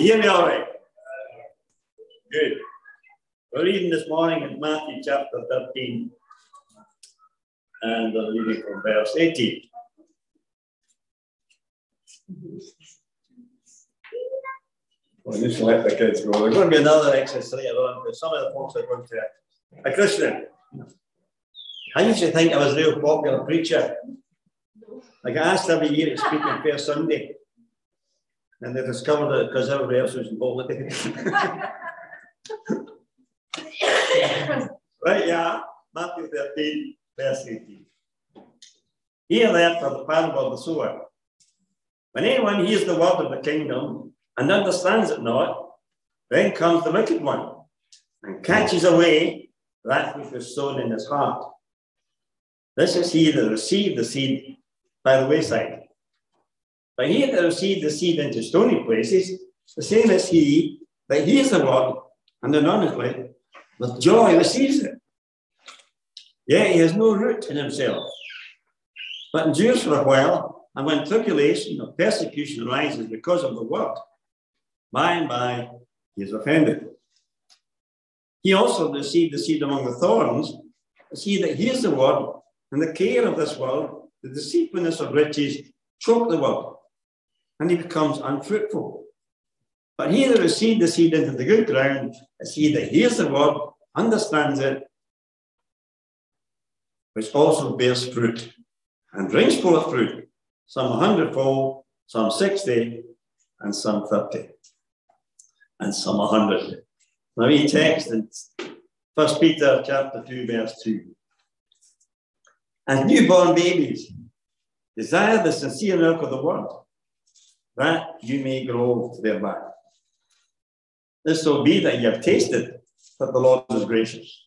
you hear me all right? Good. We're reading this morning in Matthew chapter 13 and we're reading from verse 18. Well, just let the kids go. There's going to be another exercise later on because some of the folks are going to. A Christian. I used to think I was a real popular preacher. Like I asked every year to speak on Fair Sunday. And they discovered it because everybody else was involved right, yeah. Matthew 13, verse 18. Here therefore the parable of the sower. When anyone hears the word of the kingdom and understands it not, then comes the wicked one and catches away that which was sown in his heart. This is he that received the seed by the wayside. But he that received the seed into stony places, the same as he that hears the word and anonymously with joy receives it. Yet he has no root in himself, but endures for a while, and when tribulation or persecution arises because of the word, by and by he is offended. He also received the seed among the thorns, as he that hears the word, and the care of this world, the deceitfulness of riches, choke the word, and he becomes unfruitful. But he that received the seed into the good ground is he that hears the word, understands it, which also bears fruit, and brings forth fruit, some a hundredfold, some sixty, and some thirty, and some a hundred. Now we text in First Peter chapter 2, verse 2. As newborn babies, desire the sincere milk of the word, that you may grow thereby. This will be that you have tasted that the Lord is gracious.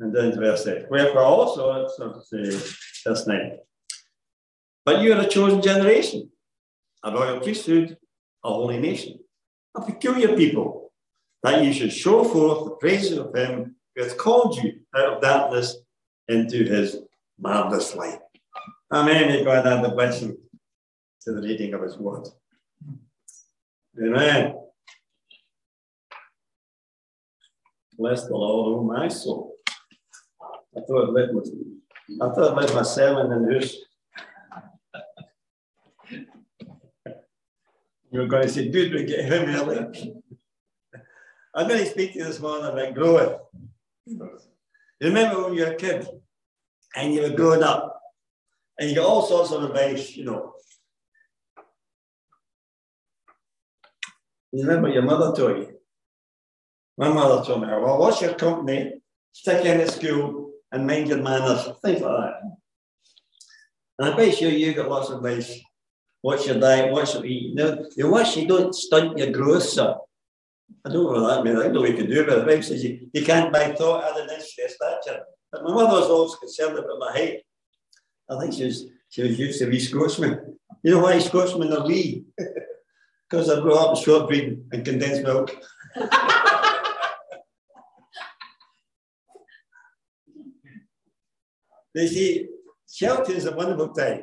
And then verse 8. Wherefore also, verse 9. But you are a chosen generation, a royal priesthood, a holy nation, a peculiar people, that you should show forth the praises of him who has called you out of darkness into his marvelous light. Amen. May God add the blessing to the reading of his word. Amen. Bless the Lord, oh my soul. I thought I'd let my, I thought I'd my sermon in this. You were going to say, dude, we get him early. I'm going to speak to you this morning about growing. Remember when you were a kid and you were growing up and you got all sorts of advice, you know. Remember your mother told you? My mother told me, well, what's your company? Stick in at school and mind your manners, things like that. And I bet sure you got lots of advice. What's your diet? What's your eat? Now, you watch you don't stunt your growth, sir. I don't know what that means. I don't know what you can do, but the wife says you, you can't buy thought out of this stature. But my mother was always concerned about my height. I think she was she was used to wee Scotsman. You know why Scotsmen are wee? Because I grew up in short breed and condensed milk. they see shelter is a wonderful time.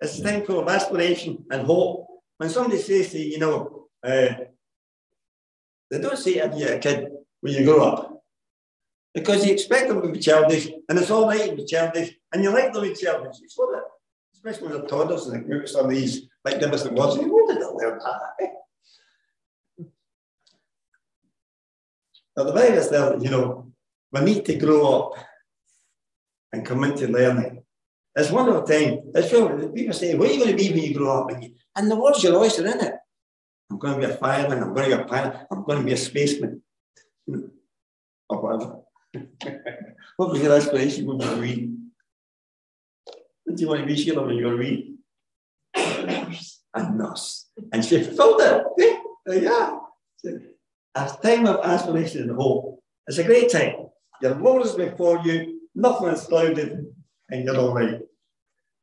It's a time full of aspiration and hope. When somebody says to you, you know, uh, they don't say it you're a kid when you grow up. Because you expect them to be childish, and it's all right to be childish, and you like them to be childish. You love it. Especially when they're toddlers and they some of these like different words. You did I learn that? Now the Bible says, you know, we need to grow up and come into learning. It's one of the time. It's. People say, what are you going to be when you grow up? And, the words your oyster in it. I'm going to be a fireman. I'm going to be a pilot. I'm going to be a spaceman. or whatever. what was your aspiration when you were? What do you want to be, Sheila, when you were? A nurse. And she felt it. Yeah. A time of aspiration and hope. It's a great time. Your world is before you, nothing is clouded, and you're all right.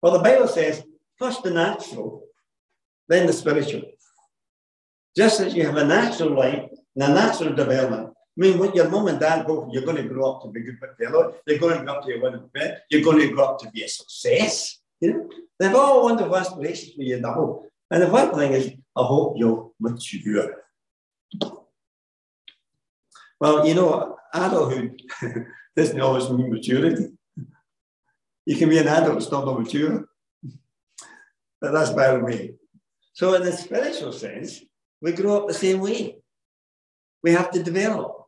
Well, the Bible says, first the natural, then the spiritual. Just as you have a natural life and a natural development. I mean, when your mum and dad go, you're going to grow up to be good fellow, you're going to grow up to be a winning you're going to grow up to be a success. You know, they have all wonderful aspirations for you in the. And the one thing is, I hope you'll mature. Well, you know, adulthood doesn't always mean maturity. You can be an adult, still not mature. But that's by the way. So, in the spiritual sense, we grow up the same way. We have to develop.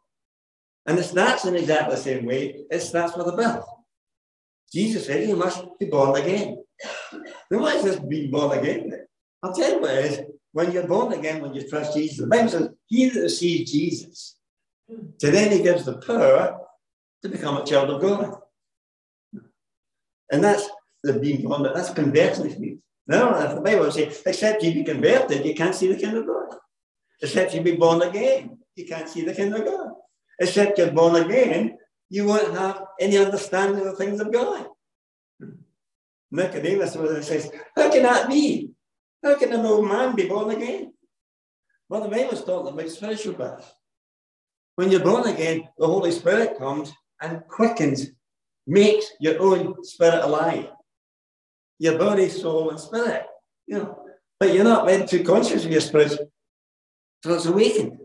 And it starts in exactly the same way. It starts with a birth. Jesus said you must be born again. Then why is this being born again? I'll tell you what it is. When you're born again, when you trust Jesus, the Bible says, he that receives Jesus, to then he gives the power to become a child of God. And that's the being born, that's conversion. No, the Bible says, except you be converted, you can't see the kingdom of God. Except you be born again, you can't see the kingdom of God. Except you're born again, you won't have any understanding of the things of God. Nicodemus says, How can that be? How can an old man be born again? Well, the Bible's talking about spiritual birth. When you're born again, the Holy Spirit comes and quickens, makes your own spirit alive. Your body, soul, and spirit. You know, but you're not meant to conscious of your spirit until it's awakened.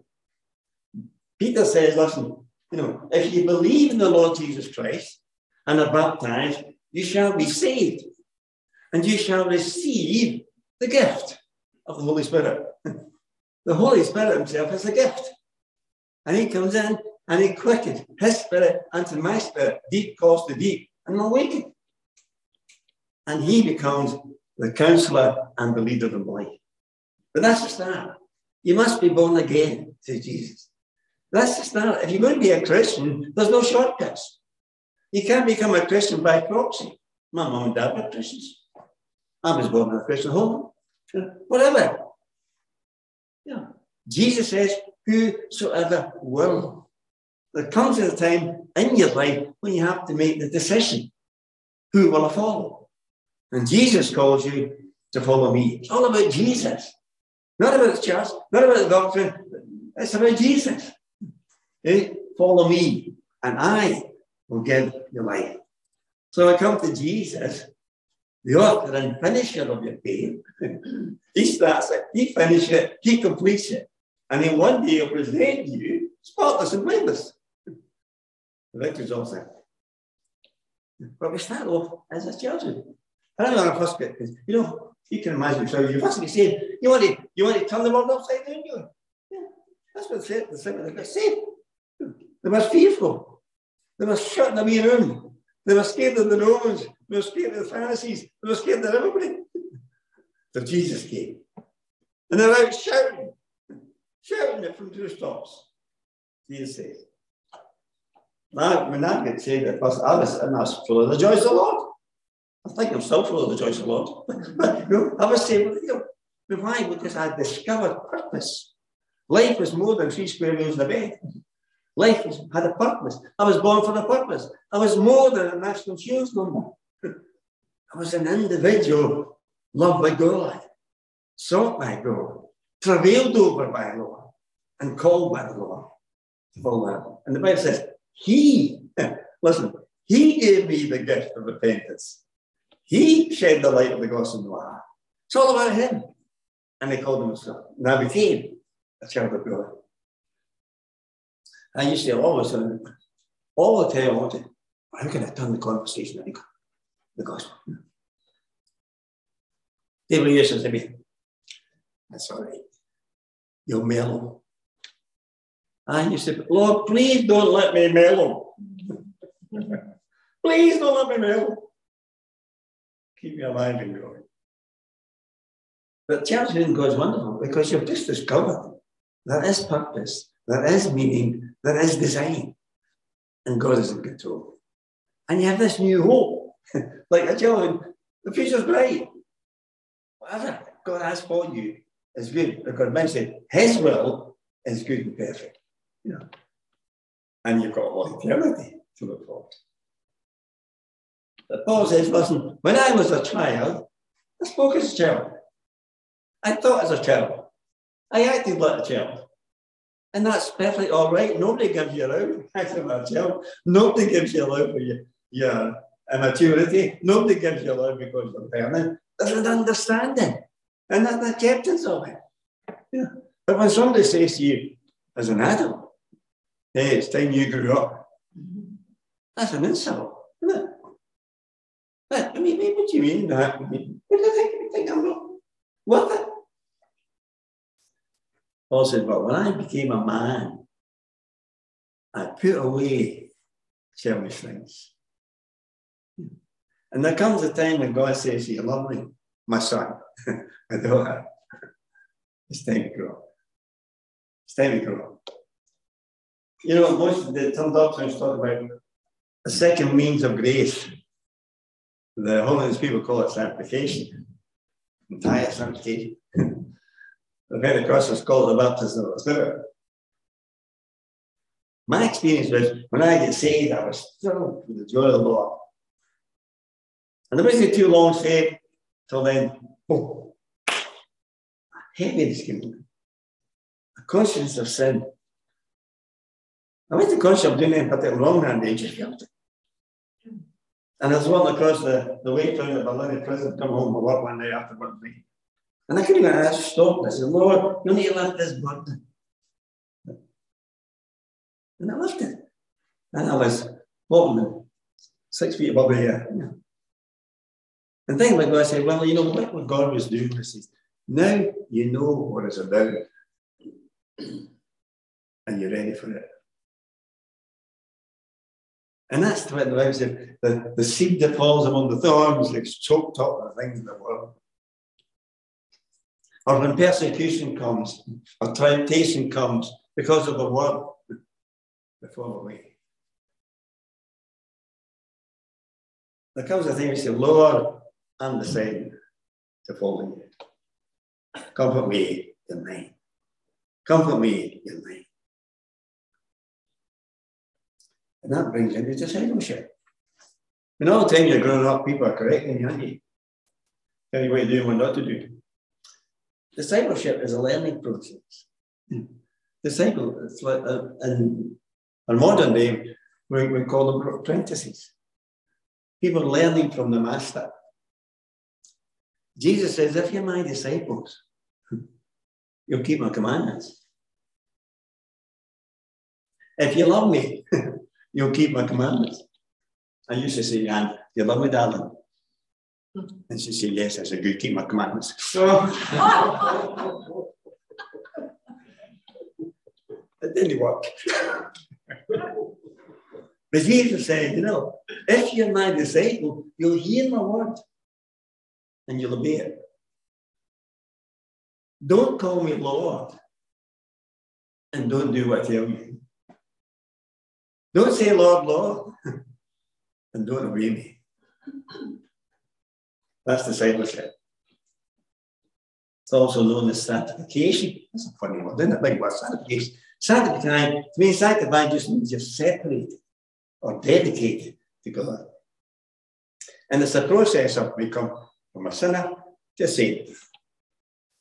Peter says, listen, you know, if you believe in the Lord Jesus Christ and are baptized, you shall be saved. And you shall receive the gift of the Holy Spirit. the Holy Spirit himself is a gift. And he comes in and he quickens his spirit unto my spirit. Deep calls to deep and awakened. And he becomes the counselor and the leader of the life. But that's the start. You must be born again, says Jesus. That's the start. If you're going to be a Christian, there's no shortcuts. You can't become a Christian by proxy. My mom and dad were Christians. I was born in a Christian home. Whatever. Yeah. Jesus says, whosoever will. There comes a time in your life when you have to make the decision. Who will I follow? And Jesus calls you to follow me. It's all about Jesus. Not about the church, not about the doctrine. It's about Jesus. Eh? Follow me, and I will give you life. So I come to Jesus, the author and finisher of your faith. he starts it, he finishes it, he completes it. And then one day he'll present you spotless and blameless. The victor's all set. But we start off as a children. I don't know first this. You know, you can imagine yourself, you first be saved. You want to you want to turn the world upside down, you? Yeah. That's what the the they saved. They were fearful. They were shut in a wee room. They were scared of the Romans. They were scared of the Pharisees. They were scared of everybody. so Jesus came. And they're out shouting, shouting it from two stops. Jesus says, now, when I get saved at first, I was, and I was full of the joys of the Lord. I think I'm still full of the joys of the Lord. but I was saved with you. Why? Because I discovered purpose. Life is more than three square meals in a bed. Life had a purpose. I was born for a purpose. I was more than a national insurance number. I was an individual loved by God, sought by God, travailed over by the Lord, and called by the Lord to follow that. And the Bible says, He, listen, He gave me the gift of repentance. He shed the light of the gospel in heart. It's all about Him. And He called Himself. And I became a child of God. I used to always, all the time, I wanted, how can I turn the conversation into the gospel? People used to say, that's all right. You're mellow. I used to Lord, please don't let me mellow. please don't let me mellow. Keep your mind and growing. But church in God's wonderful because you've just discovered there is purpose, there is meaning, there is design, and God is in control. And you have this new hope. like tell him, the future's bright. Whatever God has for you is good because man said His will is good and perfect. You know, and you've got all eternity to look forward. to. But Paul says, listen, when I was a child, I spoke as a child. I thought as a child. I acted like a child. And that's perfectly all right. Nobody gives you a acting like a. Nobody gives you a loan for your, your immaturity. Nobody gives you a loan because you're learning. There's an understanding. And the acceptance of it. Yeah. But when somebody says to you, as an adult, hey, it's time you grew up, that's an insult, isn't it? But, I mean, what do you mean that? I mean, what do you think? You think I'm not worth it? Paul said, but when I became a man, I put away selfish things. And there comes a time when God says you, love me, my son, my daughter, it's time to grow. It's time to grow. You know, most of the some doctrines talk about a second means of grace. The holiness people call it sanctification, entire sanctification. the Pentecostals call it the baptism of the Spirit. My experience was when I get saved, I was filled with the joy of the Lord. And it wasn't too long saved till then. Oh, heaviness came in. A conscience of sin. I wasn't conscious of doing anything particularly wrong that day, just felt it. And was walking across the, the way down the Barlinnie prison, come home from work one day after work. And I couldn't even ask stop. I said, Lord, you need to lift this burden. And I lifted it. And I was walking six feet above the air. And then like I said, well, you know what God was doing was says, now you know what it's about. And you're ready for it. And that's what the Bible said, the, the seed that falls among the thorns gets choked up with things in the world. Or when persecution comes, or temptation comes because of the word, they fall away. There comes a thing we say, Lord, I'm deciding to follow you. Comfort me in me. Comfort me in me. And that brings into discipleship. And all the time you're growing up, people are correcting you, aren't you? Tell you what to do and what not to do. Discipleship is a learning process. Hmm. Disciple, it's like, a, in, in modern day, we, we call them apprentices. People learning from the master. Jesus says, if you're my disciples, you'll keep my commandments. If you love me, you'll keep my commandments. I used to say, Anne, you love me, darling? Mm. And she said, yes. I said, good, keep my commandments. it didn't work. but Jesus said, you know, if you're my disciple, you'll hear my word and you'll obey it. Don't call me Lord and don't do what I tell you. Don't say Lord, Lord, and don't obey me. That's discipleship. It's also known as sanctification. That's a funny word, isn't it? Big word, sanctification. Sanctification, to me, sanctify just means you're separated or dedicated to God. And it's a process of become from a sinner to a saint.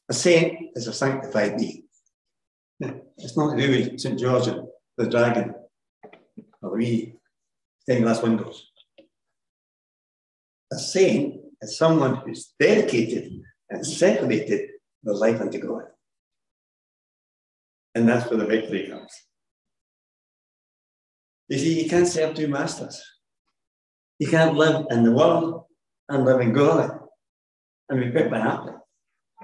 A saint is a sanctified being. It's not to do St. George and the dragon or the wee stained glass windows. A saint is someone who's dedicated and separated the life unto God. And that's where the victory comes. You see, you can't serve two masters. You can't live in the world and live in God and be quite happy.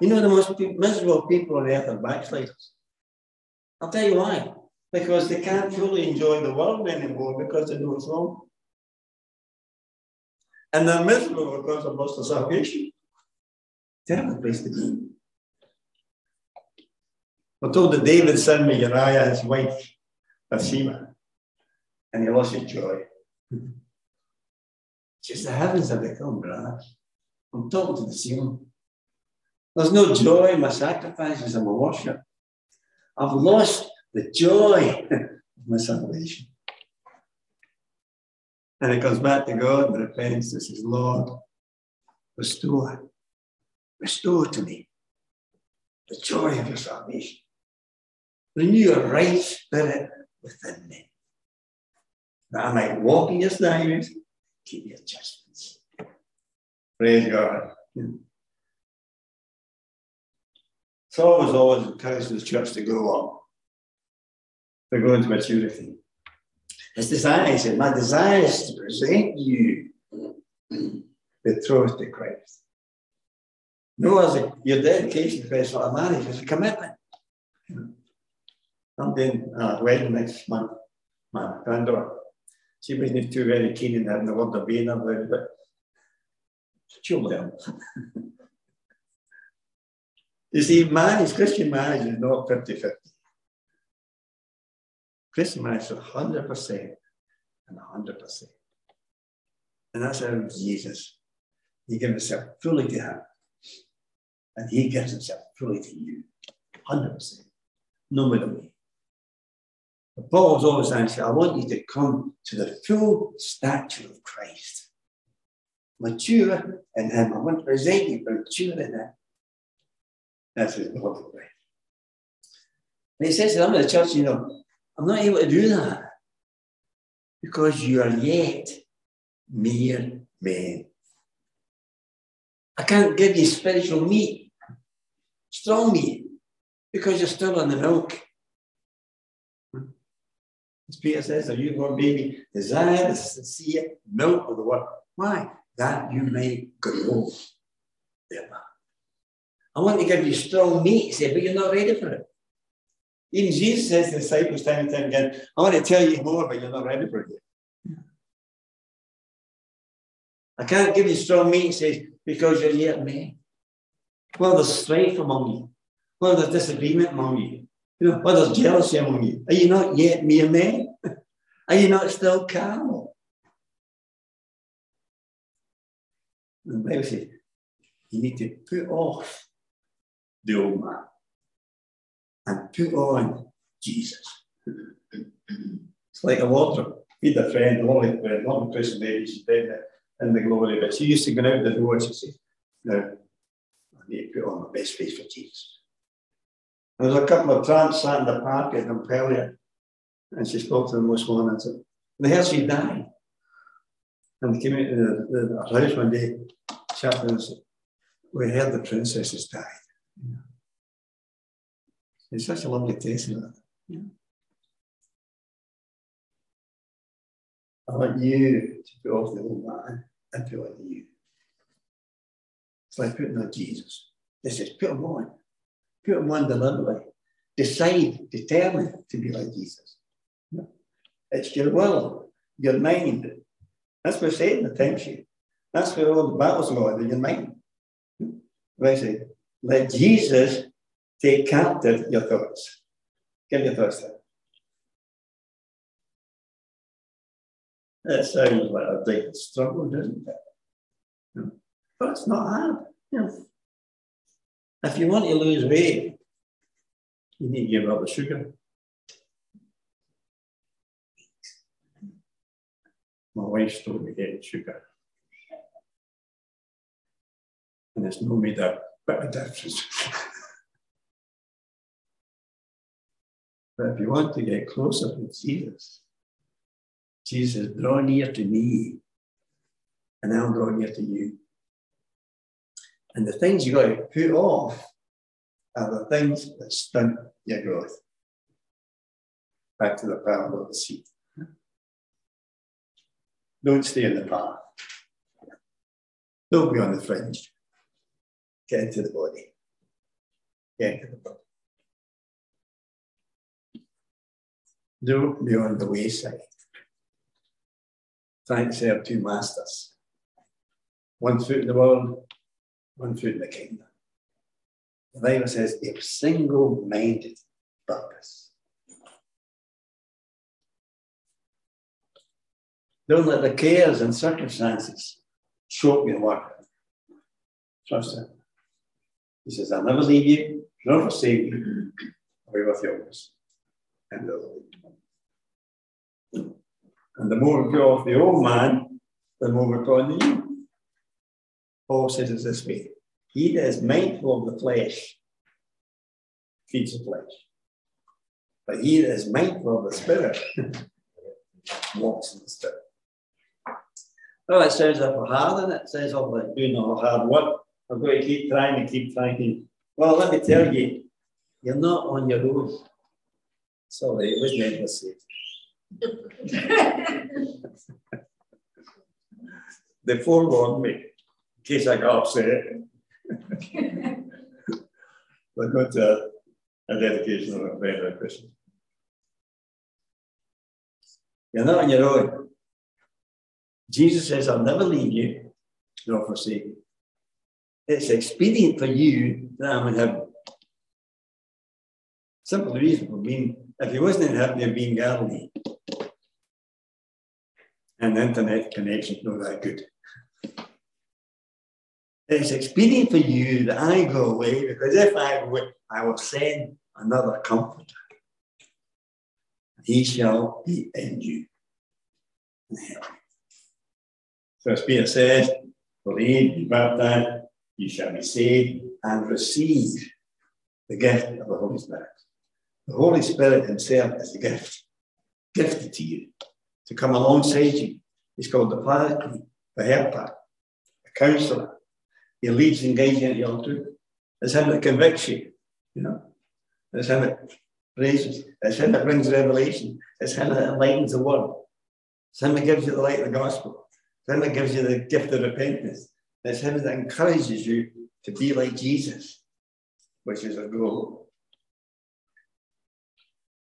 You know, the most miserable people on earth are backsliders. I'll tell you why. Because they can't fully enjoy the world anymore because they know it's wrong. And they're miserable because of lost their salvation. Terrible place to be. I told that David sent me Uriah, his wife, Bathsheba, and he lost his joy. Just the heavens have become brass. I'm talking to the ceiling. There's no joy in my sacrifices and my worship. I've lost the joy of my salvation. And it comes back to God and repents and says, Lord, restore, restore to me the joy of your salvation. Renew a right spirit within me. That I might walk in your statutes, keep your judgments. Praise God. Saul was always encouraging the church to grow up, to grow into maturity. His desire, he said, my desire is to present you the truth to Christ. No, as a, your dedication not a marriage, it's a commitment. I'm doing a wedding next month. My granddaughter, she wasn't too very keen in having the word of being about but she'll learn. you see, marriage, Christian marriage is not 50 50. Is 100% and 100%. And that's how Jesus, he gives himself fully to him. And he gives himself fully to you. 100%. No matter me. But Paul was always saying, I want you to come to the full stature of Christ. Mature in him. I want to present you mature in him. That's his love of Christ. And he says, I'm in the church, you know, I'm not able to do that because you are yet mere men. I can't give you spiritual meat, strong meat, because you're still on the milk. As Peter says, are you going baby? Desire the sincere milk of the word. Why? That you may grow. I want to give you strong meat, he said, but you're not ready for it. Even Jesus says to the disciples time and time again, I want to tell you more, but you're not ready for it yet. I can't give you strong meat, he says, because you're yet men. Well, there's strife among you. Well, there's disagreement among you. You know, well, there's jealousy among you. Are you not yet mere men? Are you not still carnal? And the Bible says, you need to put off the old man and put on Jesus. it's like a wardrobe. Feed a friend, lovely lovely Christian lady, she's dead in the glory, but she used to go out the door and she said, Now, I need to put on my best face for Jesus. And there was a couple of tramps sat in the park at Montpelier, and she spoke to them most one and said, They heard she died. And they came into the, the, the house one day, chaplain said, We heard the princess has died. It's such a lovely taste of that. Yeah. I want you to put off the old man and put on you. It's like putting on Jesus. This is put him on. Put him on deliberately. Decide, determine to be like Jesus. Yeah. It's your will, your mind. That's where Satan tempts you. That's where all the battles are going, in your mind. Right? Say, let Jesus take captive your thoughts. Give me your thoughts. That sounds like a big struggle, doesn't it? But it's not hard. Yeah. If you want to lose weight, you need to give up the sugar. My wife's told me getting sugar. And it's no made a bit of difference. But if you want to get closer to Jesus, Jesus, draw near to me, and I'll draw near to you. And the things you've got to put off are the things that stunt your growth. Back to the parable of the seed. Don't stay in the path. Don't be on the fringe. Get into the body. Get into the body. Don't be on the wayside to serve two masters. One foot in the world, one foot in the kingdom. The Bible says a single minded purpose. Don't let the cares and circumstances choke your work. Trust him. He says, I'll never leave you, nor forsake you. I'll be with you always. And uh, and the more we put off the old man, the more we put on the new. Paul says it this way He that is mindful of the flesh feeds the flesh. But he that is mindful of the spirit walks in the spirit. Oh, it sounds awful hard, and it sounds like doing all hard work. I'm going to keep trying and keep trying. Well, let me tell you, You're not on your own. Sorry, it was said. they forewarned me in case I got upset. but got a, uh, a dedication of a of Christian. You're not on your own. Jesus says, I'll never leave you nor forsake you. It's expedient for you that I'm in heaven. Simple reason. I mean, if he wasn't in heaven, he'd be in Galilee. And the internet connection not that good. It's expedient for you that I go away because if I go, I will send another comforter. He shall be in you. So as Peter says, believe, be baptized, you shall be saved and receive the gift of the Holy Spirit. The Holy Spirit Himself is the gift, gifted to you to come alongside you. He's called the Paraclete, the helper, the counselor. He leads and guides you into all truth. It's Him that convicts you, you know. It's Him that raises. It's Him that brings revelation. It's Him that enlightens the world. It's Him that gives you the light of the gospel. It's Him that gives you the gift of repentance. It's Him that encourages you to be like Jesus, which is a goal.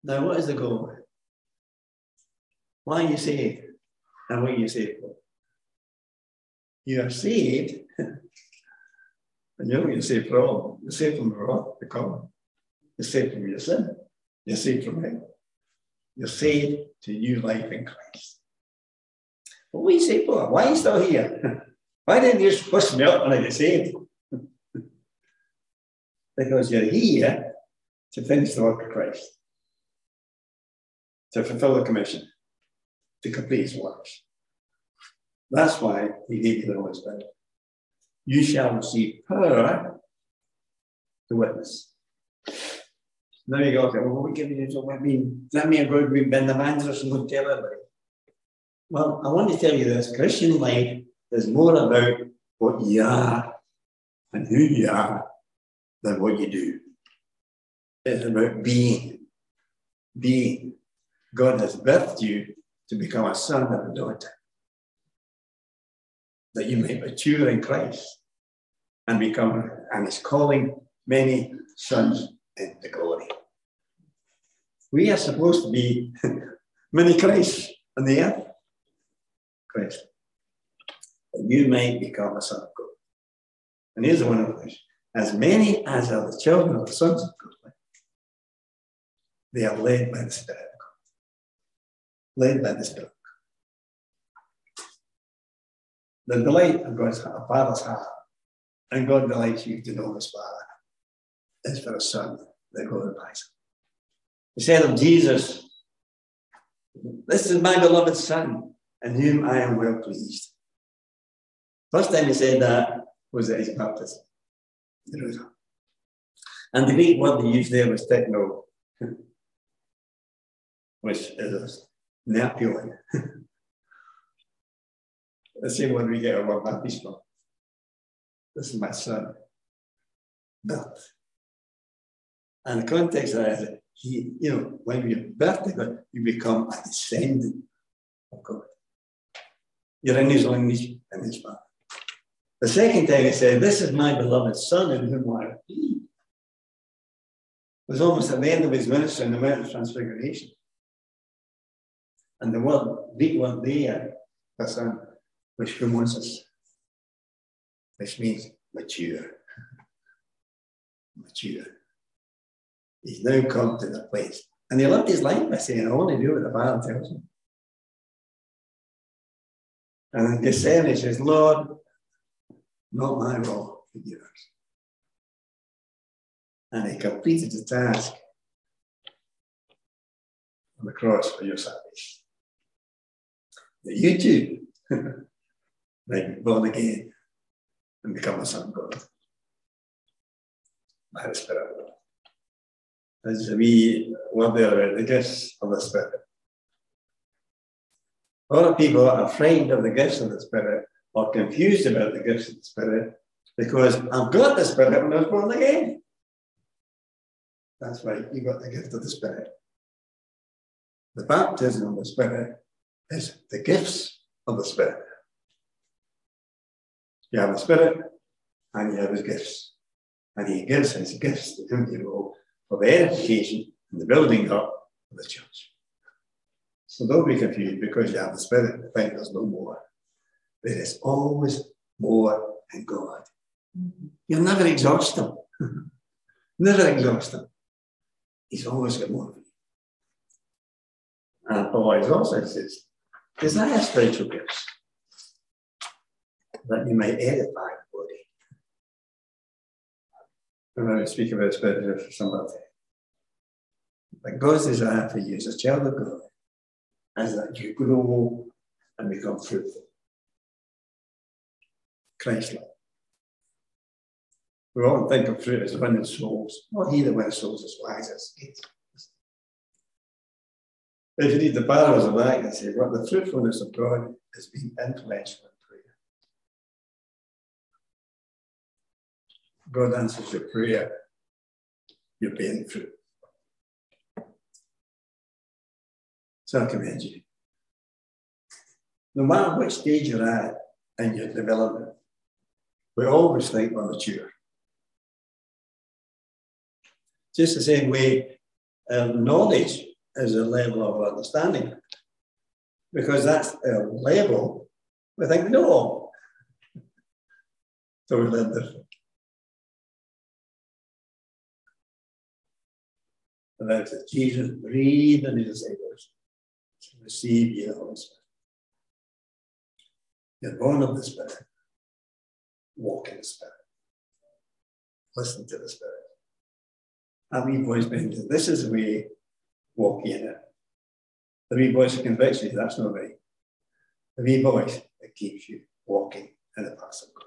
Now, what is the goal? Why are you saved? And what are you saved for? You are saved, and you're saved from. You're saved from the wrath to come. You're saved from your sin. You're saved from hell. You're saved to new life in Christ. But what are you saved for? Why are you still here? Why didn't you just push me up when I get saved? because you're here to finish the work of Christ, to fulfill the commission, to complete his works. That's why he gave Holy Spirit. You shall receive power to witness. Now you go, okay, well, what give you? So, I mean, that mean I'm going to be Ben Evangelist and go tell everybody? Well, I want to tell you this Christian life is more about what you are and who you are than what you do. It's about being. Being. God has birthed you to become a son or a daughter. That you may mature in Christ and become, and is calling many sons into glory. We are supposed to be many Christ on the earth. Christ that you may become a son of God. And here's one of those. As many as are the children of the sons of God, they are led by the Spirit Led by the Spirit. The delight of God's heart, Father's heart, and God delights you to know his Father, is for a son that glorifies him. He said of Jesus, This is my beloved Son, in whom I am well pleased. First time he said that was at his baptism. And the Greek word they used there was teknon, which is nepion. the same word we get our baptism from. This is my son. Birth. And the context is he, you know, when you're God, you become a descendant of God. You're in his lineage and his father. The second thing he said, This is my beloved Son in whom I am. It was almost at the end of his ministry in the Mount of Transfiguration. And the word, Greek word there, the Son, which means mature. mature. He's now come to the place. And he lived his life by saying, I only do what the Father tells me. And in Gethsemane, he says, Lord, not my role, but yours. And he completed the task on the cross for your salvation. That you too may born again and become a son of God the Spirit. As we there, the gifts of the Spirit. A lot of people are afraid of the gifts of the Spirit or confused about the gifts of the Spirit because I've got the Spirit when I was born again. That's right, you got the gift of the Spirit. The baptism of the Spirit is the gifts of the Spirit. You have the Spirit and you have his gifts. And he gives his gifts to know, for the edification and the building up of the church. So don't be confused because you have the Spirit and think there's no more. There is always more in God. You'll never exhaust him. never exhaust him. He's always got more. And Paul also says, desire spiritual gifts that you may edify the body. When I speak about spirit for somebody, but God's desire for you as a child of God is that you grow and become fruitful. Christ-like. We often think of fruit as winning souls. Not he that wins souls is wise as it. If you read the parables of that, say, well, the fruitfulness of God has been influential in prayer. God answers your prayer, you're bearing fruit. So I commend you. No matter which stage you're at in your development, we always think we're mature. Just the same way, um, knowledge is a level of understanding. Because that's a level we think no. So we learn this. And that's it. Jesus breathed on his disciples to receive the Holy Spirit. You're born of the Spirit. Walk in the Spirit. Listen to the Spirit. And we've always been, this is the way, walk in it. The wee voice convicts you, that's not right. The wee voice that keeps you walking in the path of God.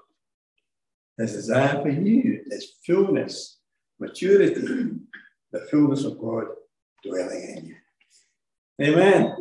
His desire for you is fullness, maturity, the fullness of God dwelling in you. Amen.